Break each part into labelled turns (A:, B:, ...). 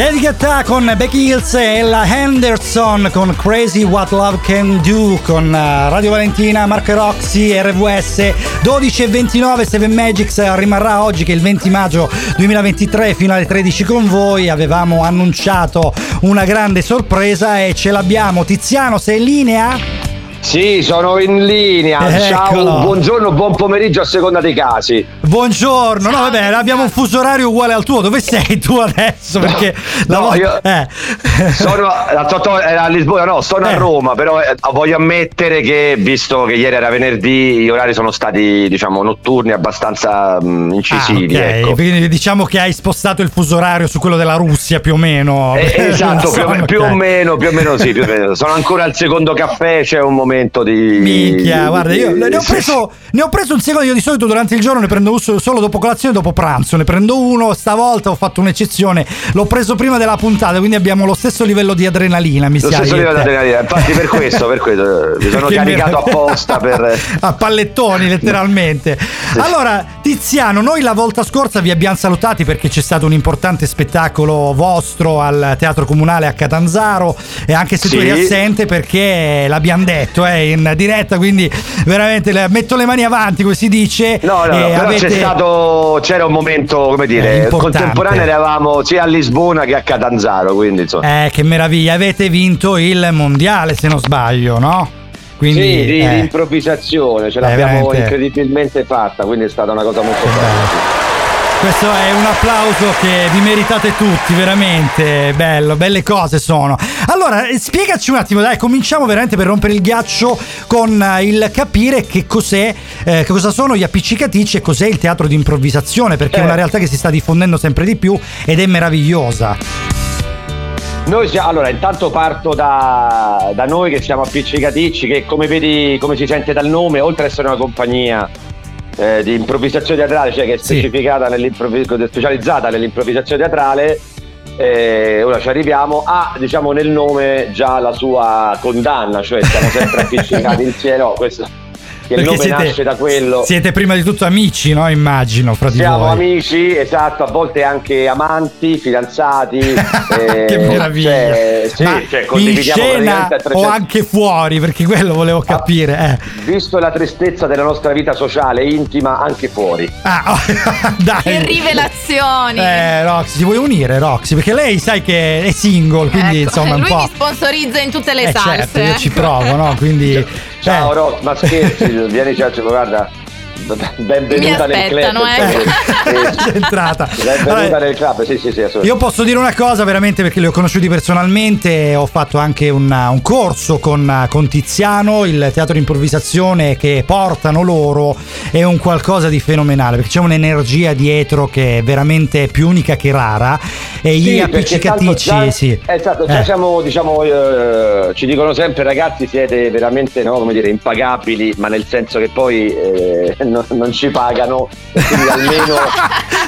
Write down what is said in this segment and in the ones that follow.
A: Guetta con Becky Hills e Ella Henderson con Crazy What Love Can Do con eh, Radio Valentina, Marco Roxy, RVS 12 e 29 Seven Magics rimarrà oggi che il 20 maggio 2023 fino alle 13 con voi. Avevamo annunciato una grande sorpresa e ce l'abbiamo. Tiziano sei in linea?
B: Sì, sono in linea.
A: Eccolo.
B: Ciao, buongiorno, buon pomeriggio a seconda dei casi.
A: Buongiorno, no vabbè abbiamo un fuso orario uguale al tuo, dove sei tu adesso? Perché la
B: No,
A: vo-
B: io
A: eh.
B: sono a, eh, a Lisbona, no, sono
A: Eh.
B: a Roma, però eh, voglio ammettere che visto che ieri era venerdì, gli orari sono stati, diciamo, notturni abbastanza mh, incisivi,
A: Ah, ok.
B: ecco.
A: Quindi diciamo che hai spostato il fuso orario su quello della Russia più o meno.
B: Eh, esatto, più, più o meno, più o meno sì, più o meno. Sono ancora al secondo caffè, c'è un momento di...
A: Minchia, guarda, io ne ho,
B: Sì.
A: preso, ne ho preso un secondo. Io di solito durante il giorno ne prendo uno solo dopo colazione e dopo pranzo. Ne prendo uno. Stavolta ho fatto un'eccezione. L'ho preso prima della puntata, quindi abbiamo lo stesso livello di adrenalina. Mi
B: Lo
A: sa
B: stesso
A: io e
B: livello di adrenalina, infatti per questo, per questo mi sono caricato apposta per...
A: a pallettoni letteralmente allora Tiziano noi la volta scorsa vi abbiamo salutati perché c'è stato un importante spettacolo vostro al Teatro Comunale a Catanzaro e anche se tu
B: Sì.
A: eri assente perché l'abbiamo detto eh, in diretta quindi veramente metto le mani avanti come si dice
B: No, no, no,
A: e
B: però
A: avete-
B: c'è stato, c'era un momento, come
A: Eh,
B: dire,
A: importante.
B: contemporaneo, eravamo sia a Lisbona che a Catanzaro, quindi insomma.
A: eh che meraviglia avete vinto il mondiale se non sbaglio no? quindi
B: sì, di,
A: eh,
B: improvvisazione, ce
A: Eh,
B: l'abbiamo
A: veramente.
B: incredibilmente fatta, quindi è stata una cosa molto bella.
A: Questo è un applauso che vi meritate tutti, veramente bello, belle cose sono. Allora, eh, spiegaci un attimo, dai, cominciamo veramente per rompere il ghiaccio con eh, il capire che cos'è, eh, che cosa sono gli appiccicaticci e cos'è il teatro di improvvisazione, perché è
B: Eh.
A: una realtà che si sta diffondendo sempre di più ed è meravigliosa.
B: Noi siamo, allora, intanto parto da, da noi che siamo appiccicaticci, che come vedi, come si sente dal nome, oltre ad essere una compagnia eh, di improvvisazione teatrale, cioè che è
A: Sì.
B: specializzata nell'improvvisazione teatrale, eh, ora ci arriviamo, ha diciamo nel nome già la sua condanna, cioè siamo sempre appiccicati insieme, no, questo, che il
A: Perché
B: nome nasce da quello.
A: siete prima di tutto amici, no? Immagino, fra di
B: Siamo
A: voi.
B: amici, esatto, a volte anche amanti, fidanzati. eh,
A: che meraviglia!
B: Cioè, sì,
A: Ma
B: cioè,
A: in
B: condividiamo
A: scena o
B: 300
A: anche fuori, perché quello volevo capire. eh.
B: Visto la tristezza della nostra vita sociale intima, anche fuori.
A: Ah, dai.
C: Che rivelazioni!
A: Eh, Roxy, ti vuoi unire, Roxy? Perché lei sai che è single, quindi
C: Ecco,
A: insomma un
C: lui
A: po'.
C: mi sponsorizza in tutte le
A: Eh,
C: salse.
A: certo, io ci provo, no? Quindi.
B: Ciao
A: eh,
B: ma scherzi, vieni, ciao, guarda. Benvenuta nel club.
C: eh.
B: Sì.
A: Entrata.
B: Benvenuta
A: Allora,
B: nel club, sì, sì, sì, assolutamente.
A: Io posso dire una cosa veramente perché li ho conosciuti personalmente, ho fatto anche un, un corso con, con Tiziano, il teatro di improvvisazione che portano loro è un qualcosa di fenomenale perché c'è un'energia dietro che è veramente più unica che rara e
B: Sì,
A: gli
B: perché
A: appiccicaticci,
B: già-
A: sì.
B: Esatto, già
A: Eh.
B: siamo, diciamo, eh, ci dicono sempre ragazzi siete veramente, no, come dire, impagabili, ma nel senso che poi eh, non, non ci pagano, quindi almeno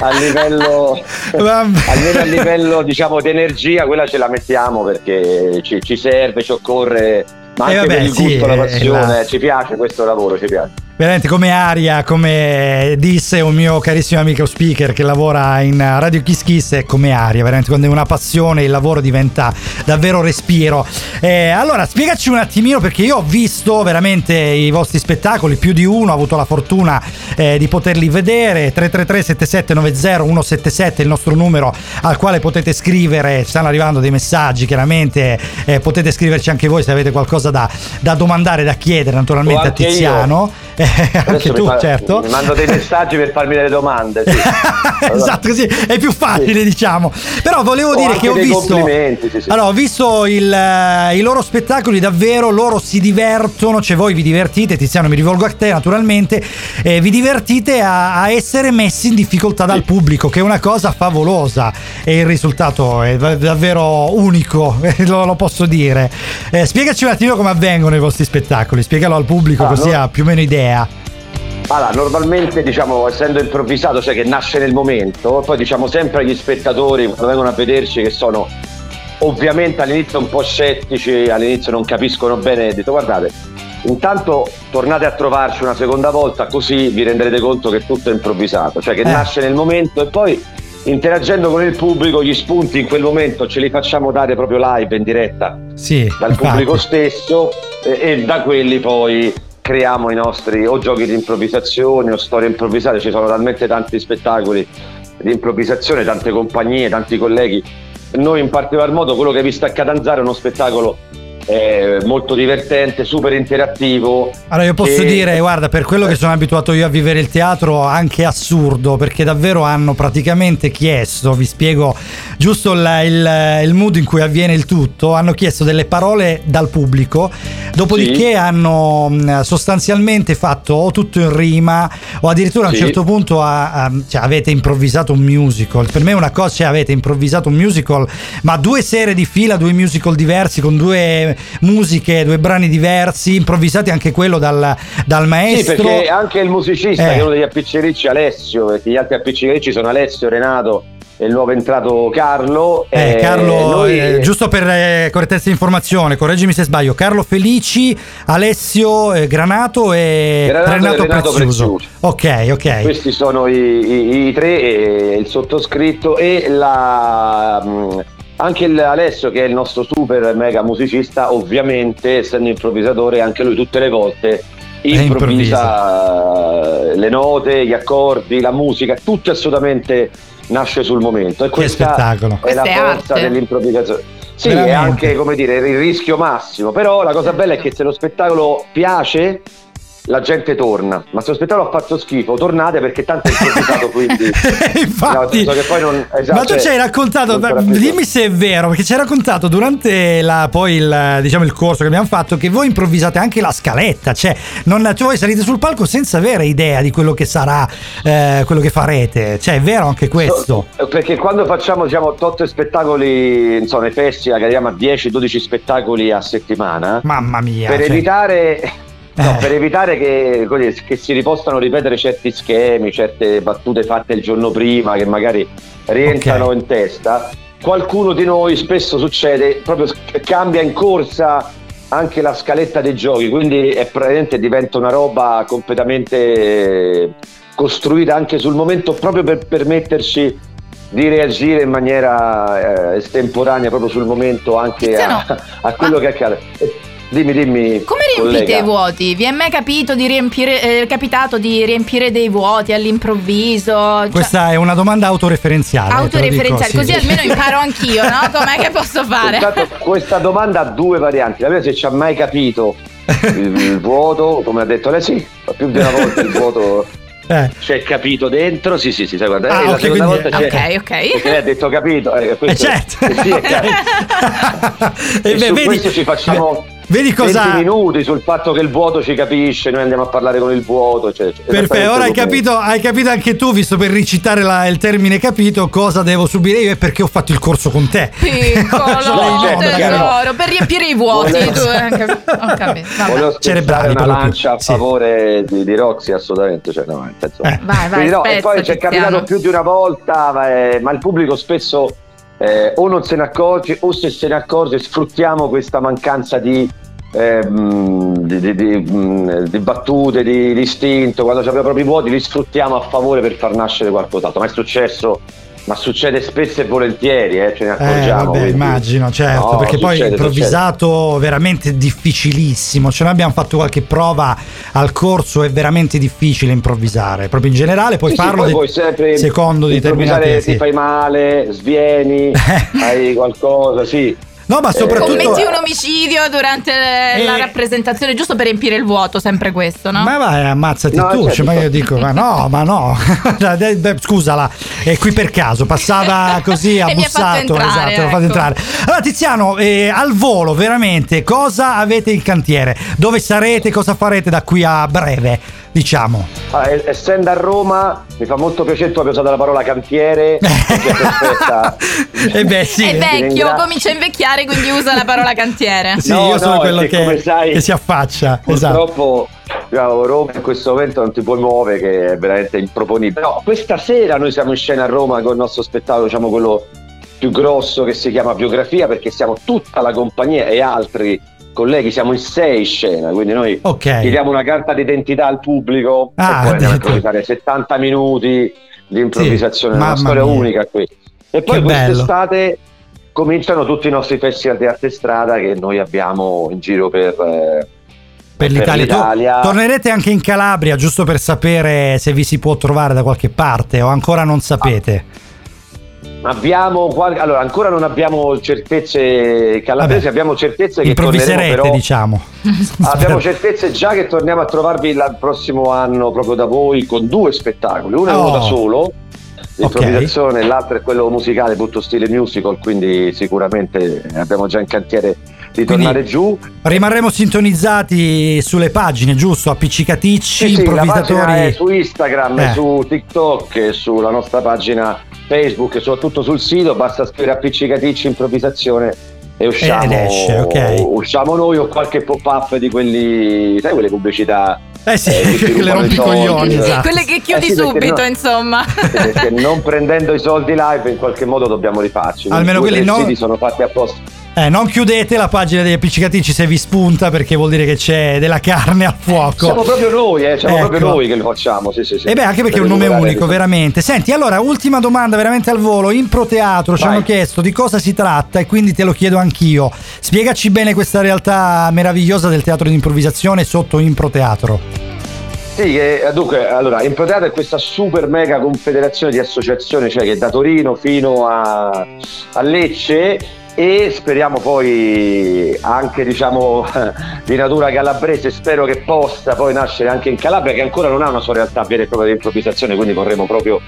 B: a livello, almeno a livello, diciamo, di energia, quella ce la mettiamo perché ci, ci serve, ci occorre, ma
A: Eh,
B: anche
A: vabbè,
B: per il
A: sì,
B: gusto, la
A: è
B: passione,
A: la-
B: ci piace questo lavoro, ci piace.
A: Veramente come aria, come disse un mio carissimo amico speaker che lavora in Radio Kiss Kiss, è come aria, veramente quando è una passione il lavoro diventa davvero respiro. Eh, allora, spiegaci un attimino perché io ho visto veramente i vostri spettacoli, più di uno, ho avuto la fortuna eh, di poterli vedere, 333 7790 177 è il nostro numero al quale potete scrivere, stanno arrivando dei messaggi chiaramente, eh, potete scriverci anche voi se avete qualcosa da, da domandare, da chiedere naturalmente a. Tiziano. Eh, anche tu,
B: fa-
A: certo.
B: Mi mando dei messaggi per farmi delle domande. Sì. Allora-
A: esatto, così è più facile,
B: Sì.
A: diciamo. Però volevo
B: O
A: dire che ho visto.
B: sì.
A: Allora, ho visto il, eh, i loro spettacoli, davvero loro si divertono, cioè voi vi divertite, Tiziano, mi rivolgo a te naturalmente, eh, vi divertite a, a essere messi in difficoltà dal pubblico, che è una cosa favolosa e il risultato è da- davvero unico, lo, lo posso dire. Eh, spiegaci un attimo come avvengono i vostri spettacoli, spiegalo al pubblico
B: Ah,
A: così
B: no.
A: ha più o meno idea.
B: Allora, normalmente diciamo, essendo improvvisato, cioè che nasce nel momento, poi diciamo sempre agli spettatori quando vengono a vederci che sono ovviamente all'inizio un po' scettici, all'inizio non capiscono bene, ho detto guardate, intanto tornate a trovarci una seconda volta così vi renderete conto che tutto è improvvisato, cioè che
A: Eh.
B: nasce nel momento e poi interagendo con il pubblico gli spunti in quel momento ce li facciamo dare proprio live in diretta
A: Sì,
B: dal
A: infatti.
B: pubblico stesso e, e da quelli poi creiamo i nostri o giochi di improvvisazione o storie improvvisate, ci sono talmente tanti spettacoli di improvvisazione, tante compagnie, tanti colleghi. Noi in particolar modo quello che hai visto a Catanzaro è uno spettacolo eh, molto divertente, super interattivo.
A: Allora io posso
B: che-
A: dire, guarda, per quello che sono abituato io a vivere il teatro, anche assurdo, perché davvero hanno praticamente chiesto, vi spiego giusto il, il- il mood in cui avviene il tutto, hanno chiesto delle parole dal pubblico, dopodiché
B: Sì.
A: hanno mh, sostanzialmente fatto o tutto in rima o addirittura a un
B: Sì.
A: certo punto ha- ha- cioè, avete improvvisato un musical. Per me è una cosa, cioè, avete improvvisato un musical, ma due sere di fila, due musical diversi con due musiche, due brani diversi, improvvisati anche quello dal, dal
B: Sì,
A: maestro.
B: perché anche il musicista,
A: Eh.
B: che è uno degli appiccericci, Alessio, perché gli altri appiccericci sono Alessio, Renato e il nuovo entrato Carlo.
A: Eh,
B: eh,
A: Carlo,
B: noi-
A: eh, giusto per eh, correttezza di informazione, correggimi se sbaglio, Carlo Felici, Alessio eh, Granato e
B: Granato
A: Renato,
B: Renato
A: Prezioso. Ok, ok.
B: Questi sono i, i- i tre, il sottoscritto e la, mh, anche il Alessio che è il nostro super mega musicista, ovviamente essendo improvvisatore anche lui tutte le volte improvvisa le note, gli accordi, la musica, tutto assolutamente nasce sul momento. E
A: Che spettacolo.
B: è la
C: è
B: forza
C: arte.
B: dell'improvvisazione. Sì, è
A: Veramente.
B: anche come dire il rischio massimo, però la cosa bella è che se lo spettacolo piace la gente torna, ma se lo spettacolo ha fatto schifo, tornate perché tanto è improvvisato quindi
A: Infatti,
B: No, poi non- esatto,
A: ma tu
B: cioè,
A: ci hai raccontato, dimmi se è vero, perché ci hai raccontato durante la- poi il, diciamo, il corso che abbiamo fatto che voi improvvisate anche la scaletta, cioè, non, cioè voi salite sul palco senza avere idea di quello che sarà, eh, quello che farete, cioè è vero anche questo.
B: No, Perché quando facciamo diciamo, tot spettacoli, insomma, nei festival che arriviamo a 10-12 spettacoli a settimana,
A: Mamma mia.
B: per
A: cioè,
B: evitare, no,
A: Eh.
B: per evitare che, così, che si ripossano ripetere certi schemi, certe battute fatte il giorno prima che magari rientrano
A: Ok.
B: in testa, qualcuno di noi spesso succede, proprio cambia in corsa anche la scaletta dei giochi, quindi è praticamente diventa una roba completamente eh, costruita anche sul momento proprio per permetterci di reagire in maniera eh, estemporanea proprio sul momento anche a, a quello che accade. Eh, Dimmi, dimmi.
C: Come riempite
B: collega.
C: i vuoti? Vi è mai capito di riempire, eh, capitato di riempire dei vuoti all'improvviso? Cioè,
A: Questa è una domanda autoreferenziale. lo dico,
C: autoreferenziale,
A: sì.
C: così almeno imparo anch'io, no? Com'è che posso fare?
B: Intanto questa domanda ha due varianti. La prima se ci ha mai capito il, il vuoto, come ha detto lei, sì, più di una volta il vuoto
A: Eh.
B: c'è capito dentro, sì sì sì, sai guarda,
A: Ah,
B: e la
A: ok,
B: seconda
A: quindi-
B: volta c'è...
C: Ok, ok.
B: Perché lei ha detto capito, eh,
A: Eh,
B: questo,
A: certo.
B: eh, sì, è chiaro.
A: E
B: E
A: beh,
B: su
A: vedi,
B: questo ci facciamo
A: vedi
B: 20
A: cosa,
B: minuti sul fatto che il vuoto ci capisce, noi andiamo a parlare con il vuoto. Cioè,
A: Perfetto, ora hai capito, hai capito anche tu, visto per ricitare la- il termine capito, cosa devo subire io e perché ho fatto il corso con te.
C: Piccolo
A: Lei no,
B: certo,
C: tesoro, per riempire i vuoti.
B: Volevo-
C: Tu, eh, cap- ho capito.
B: Volevo
A: Cerebrali,
B: una lancia a
A: Sì.
B: favore di, di Roxy, assolutamente. Cioè, no, nel senso-
A: Eh.
C: Vai, vai,
B: no, e
C: spezza,
B: poi ci è capitato più di una volta, eh, ma il pubblico spesso eh, o non se ne accorge o se se ne accorge sfruttiamo questa mancanza di, ehm, di, di- di, mh, di battute, di, istinto, quando abbiamo proprio i vuoti li sfruttiamo a favore per far nascere qualcos'altro. Ma è successo, ma succede spesso e volentieri, eh, ce ne
A: Eh,
B: accorgiamo.
A: vabbè,
B: quindi-
A: immagino, certo,
B: No,
A: perché poi
B: succede,
A: improvvisato veramente difficilissimo. Ce ne abbiamo fatto qualche prova al corso, è veramente difficile improvvisare, proprio in generale. Poi
B: Sì, sì,
A: parlo
B: poi sempre
A: secondo
B: improvvisare,
A: determinate.
B: ti
A: sì.
B: fai male, svieni, hai qualcosa, sì.
A: No, ma soprattutto.
C: Commetti un omicidio durante
A: Eh.
C: la rappresentazione, giusto per riempire il vuoto, sempre questo, no?
A: Ma vai, ammazzati
B: No,
A: tu.
B: certo.
A: cioè, ma io dico, ma no, ma no. Dai, Scusala, è qui per caso, passava così, ha
C: E mi ha
A: bussato.
C: entrare,
A: esatto, l'ho fatto
C: ecco.
A: entrare. Allora, Tiziano, eh, al volo, veramente, cosa avete in cantiere? Dove sarete? Cosa farete da qui a breve? Diciamo.
B: Ah, e- essendo a Roma, mi fa molto piacere tu abbia usato la parola cantiere.
A: Eh beh, sì.
C: È vecchio, comincia a invecchiare, quindi usa la parola cantiere.
A: Sì,
B: No,
A: io sono
B: no,
A: quello
B: che come sai-
A: che si affaccia. Esatto.
B: Purtroppo diciamo, Roma in questo momento non ti puoi muovere, che è veramente improponibile. No, questa sera noi siamo in scena a Roma con il nostro spettacolo, diciamo quello più grosso che si chiama Biografia, perché siamo tutta la compagnia e altri colleghi, siamo in sei in scena, quindi noi
A: Ok.
B: gli diamo una carta d'identità al pubblico
A: Ah,
B: e poi andiamo a improvvisare 70 minuti di improvvisazione,
A: Sì,
B: una storia
A: mia.
B: unica qui. E poi
A: Che bello.
B: quest'estate cominciano tutti i nostri festival di arte strada che noi abbiamo in giro per, eh,
A: per l'Italia. To-
B: l'Italia.
A: tornerete anche in Calabria, giusto per sapere se vi si può trovare da qualche parte o ancora non sapete.
B: Abbiamo qual- allora, ancora non abbiamo certezze calabresi,
A: Vabbè.
B: abbiamo certezze che torneremo però
A: diciamo.
B: Abbiamo certezze già che torniamo a trovarvi il prossimo anno proprio da voi con due spettacoli. Uno è uno
A: Oh.
B: da solo, l'improvvisazione, e l'altro è quello musicale, tutto stile musical, quindi sicuramente abbiamo già in cantiere di
A: Quindi-
B: tornare giù.
A: Rimarremo sintonizzati sulle pagine, giusto? Appiccicaticci,
B: Sì, sì,
A: improvvisatori.
B: è su Instagram,
A: Eh.
B: su TikTok, sulla nostra pagina Facebook e soprattutto sul sito, basta scrivere appiccicaticci improvvisazione e usciamo,
A: Ed esce, ok.
B: usciamo noi o qualche pop-up di quelli, sai quelle pubblicità
A: Eh sì,
B: Eh, che ti
A: le
B: rubano i
A: rompicoglioni, esatto.
C: Quelle che chiudi
B: Eh sì,
C: subito,
B: no.
C: insomma.
B: perché non prendendo i soldi live in qualche modo dobbiamo rifarci.
A: Almeno quelli no-
B: siti sono fatti apposta.
A: Eh, non chiudete la pagina degli appiccicaticci se vi spunta perché vuol dire che c'è della carne al fuoco.
B: Siamo proprio noi, eh, siamo
A: Ecco.
B: proprio noi che lo facciamo. Sì, sì, sì.
A: E beh, anche perché è un nome unico, veramente. Senti, allora, ultima domanda veramente al volo. Impro Teatro ci hanno chiesto di cosa si tratta e quindi te lo chiedo anch'io. Spiegaci bene questa realtà meravigliosa del teatro di improvvisazione sotto Impro Teatro.
B: Sì, eh, dunque, allora, Improteatro è questa super mega confederazione di associazioni, cioè che da Torino fino a, a Lecce e speriamo poi anche diciamo di natura calabrese, spero che possa poi nascere anche in Calabria che ancora non ha una sua realtà vera e propria di improvvisazione, quindi vorremmo proprio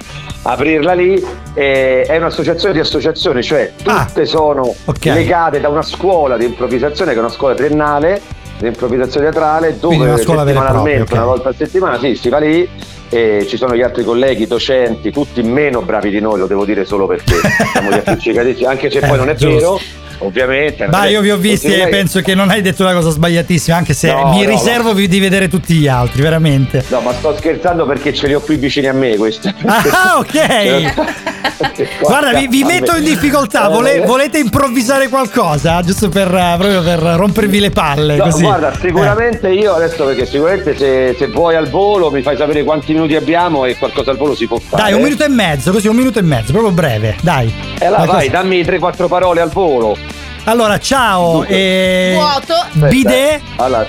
B: aprirla lì. E è un'associazione di associazioni, cioè
A: Ah,
B: tutte sono
A: ok.
B: legate da una scuola di improvvisazione che è una scuola triennale di improvvisazione teatrale dove settimanalmente
A: propria, ok.
B: una volta a settimana sì, si va lì e ci sono gli altri colleghi, docenti, tutti meno bravi di noi, lo devo dire solo perché siamo gli appiccicati, anche se
A: Eh,
B: poi non è vero, ovviamente.
A: Beh, io vi ho visti e penso che non hai detto una cosa sbagliatissima, anche se
B: No,
A: mi
B: no,
A: riservo di vedere tutti gli altri, veramente.
B: No, ma sto scherzando perché ce li ho qui vicini a me questi.
A: Ah, ok. Guarda, vi, vi metto in difficoltà. Vole-
B: Eh,
A: volete improvvisare qualcosa? Giusto per, eh, proprio per rompervi le palle.
B: No, guarda,
A: Eh.
B: sicuramente io adesso perché sicuramente se, se vuoi al volo mi fai sapere quanti minuti abbiamo e qualcosa al volo si può fare.
A: Dai, un minuto e mezzo, così un minuto e mezzo, proprio breve. Dai.
B: E là,
A: Ma
B: vai, dammi 3-4 parole al volo.
A: Allora, ciao. E...
C: Vuoto.
B: Aspetta,
A: Bidet
B: eh. Allora,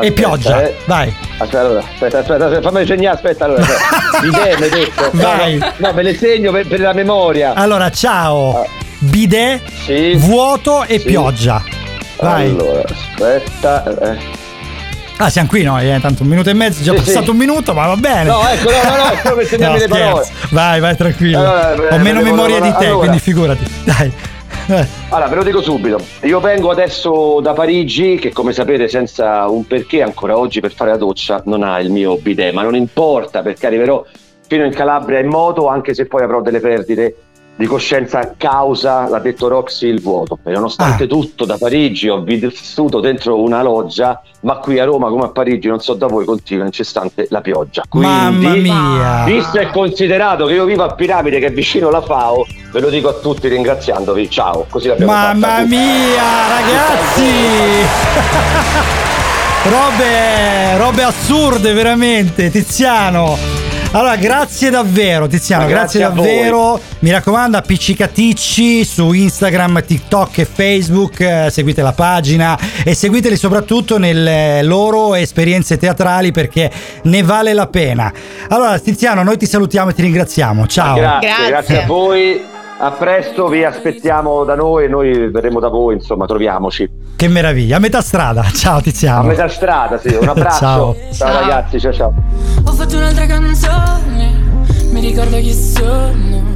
A: e pioggia.
B: eh.
A: Vai.
B: Aspetta, allora, aspetta, aspetta, aspetta, fammi segnare, aspetta, allora. aspetta. Bidet, mi hai detto.
A: Vai.
B: No, no, me le segno per, per la memoria.
A: Allora, ciao.
B: Ah.
A: Bidet,
B: Sì.
A: vuoto e
B: Sì.
A: pioggia. Vai.
B: Allora, aspetta. eh.
A: Ah, siamo qui noi, eh. Tanto un minuto e mezzo, già
B: Sì,
A: passato
B: sì.
A: un minuto, ma va bene.
B: No, ecco, no, no, no, è solo per segnarmi le
A: scherzo.
B: parole.
A: Vai, vai tranquillo.
B: Allora, eh,
A: Ho meno memoria di te,
B: allora.
A: quindi figurati. Dai. Eh.
B: Allora, ve lo dico subito. Io vengo adesso da Parigi, che come sapete senza un perché ancora oggi per fare la doccia non ha il mio bidet, ma non importa perché arriverò fino in Calabria in moto, anche se poi avrò delle perdite di coscienza a causa, l'ha detto Roxy, il vuoto. E nonostante
A: Ah.
B: tutto da Parigi ho vissuto dentro una loggia, ma qui a Roma come a Parigi, non so da voi, continua incessante la pioggia. Quindi,
A: Mamma mia.
B: Visto e considerato che io vivo a Piramide, che è vicino alla FAO, ve lo dico a tutti ringraziandovi. Ciao, così l'abbiamo
A: Mamma
B: fatta.
A: mia, ragazzi! robe, robe assurde, veramente, Tiziano. Allora, grazie davvero, Tiziano, grazie,
B: grazie a
A: davvero. Mi raccomando, appiccicaticci su Instagram, TikTok e Facebook. eh, seguite la pagina e seguiteli soprattutto nelle loro esperienze teatrali perché ne vale la pena. Allora, Tiziano, noi ti salutiamo e ti ringraziamo. Ciao.
B: Grazie,
C: Grazie.
B: grazie a voi. A presto, vi aspettiamo da noi e noi verremo da voi, insomma, troviamoci.
A: Che meraviglia, a metà strada. Ciao, Tiziano.
B: A metà strada, sì. Un abbraccio.
A: Ciao.
B: ciao
C: Ciao.
B: ragazzi, ciao ciao.
D: Ho fatto un'altra canzone, mi ricordo chi sono.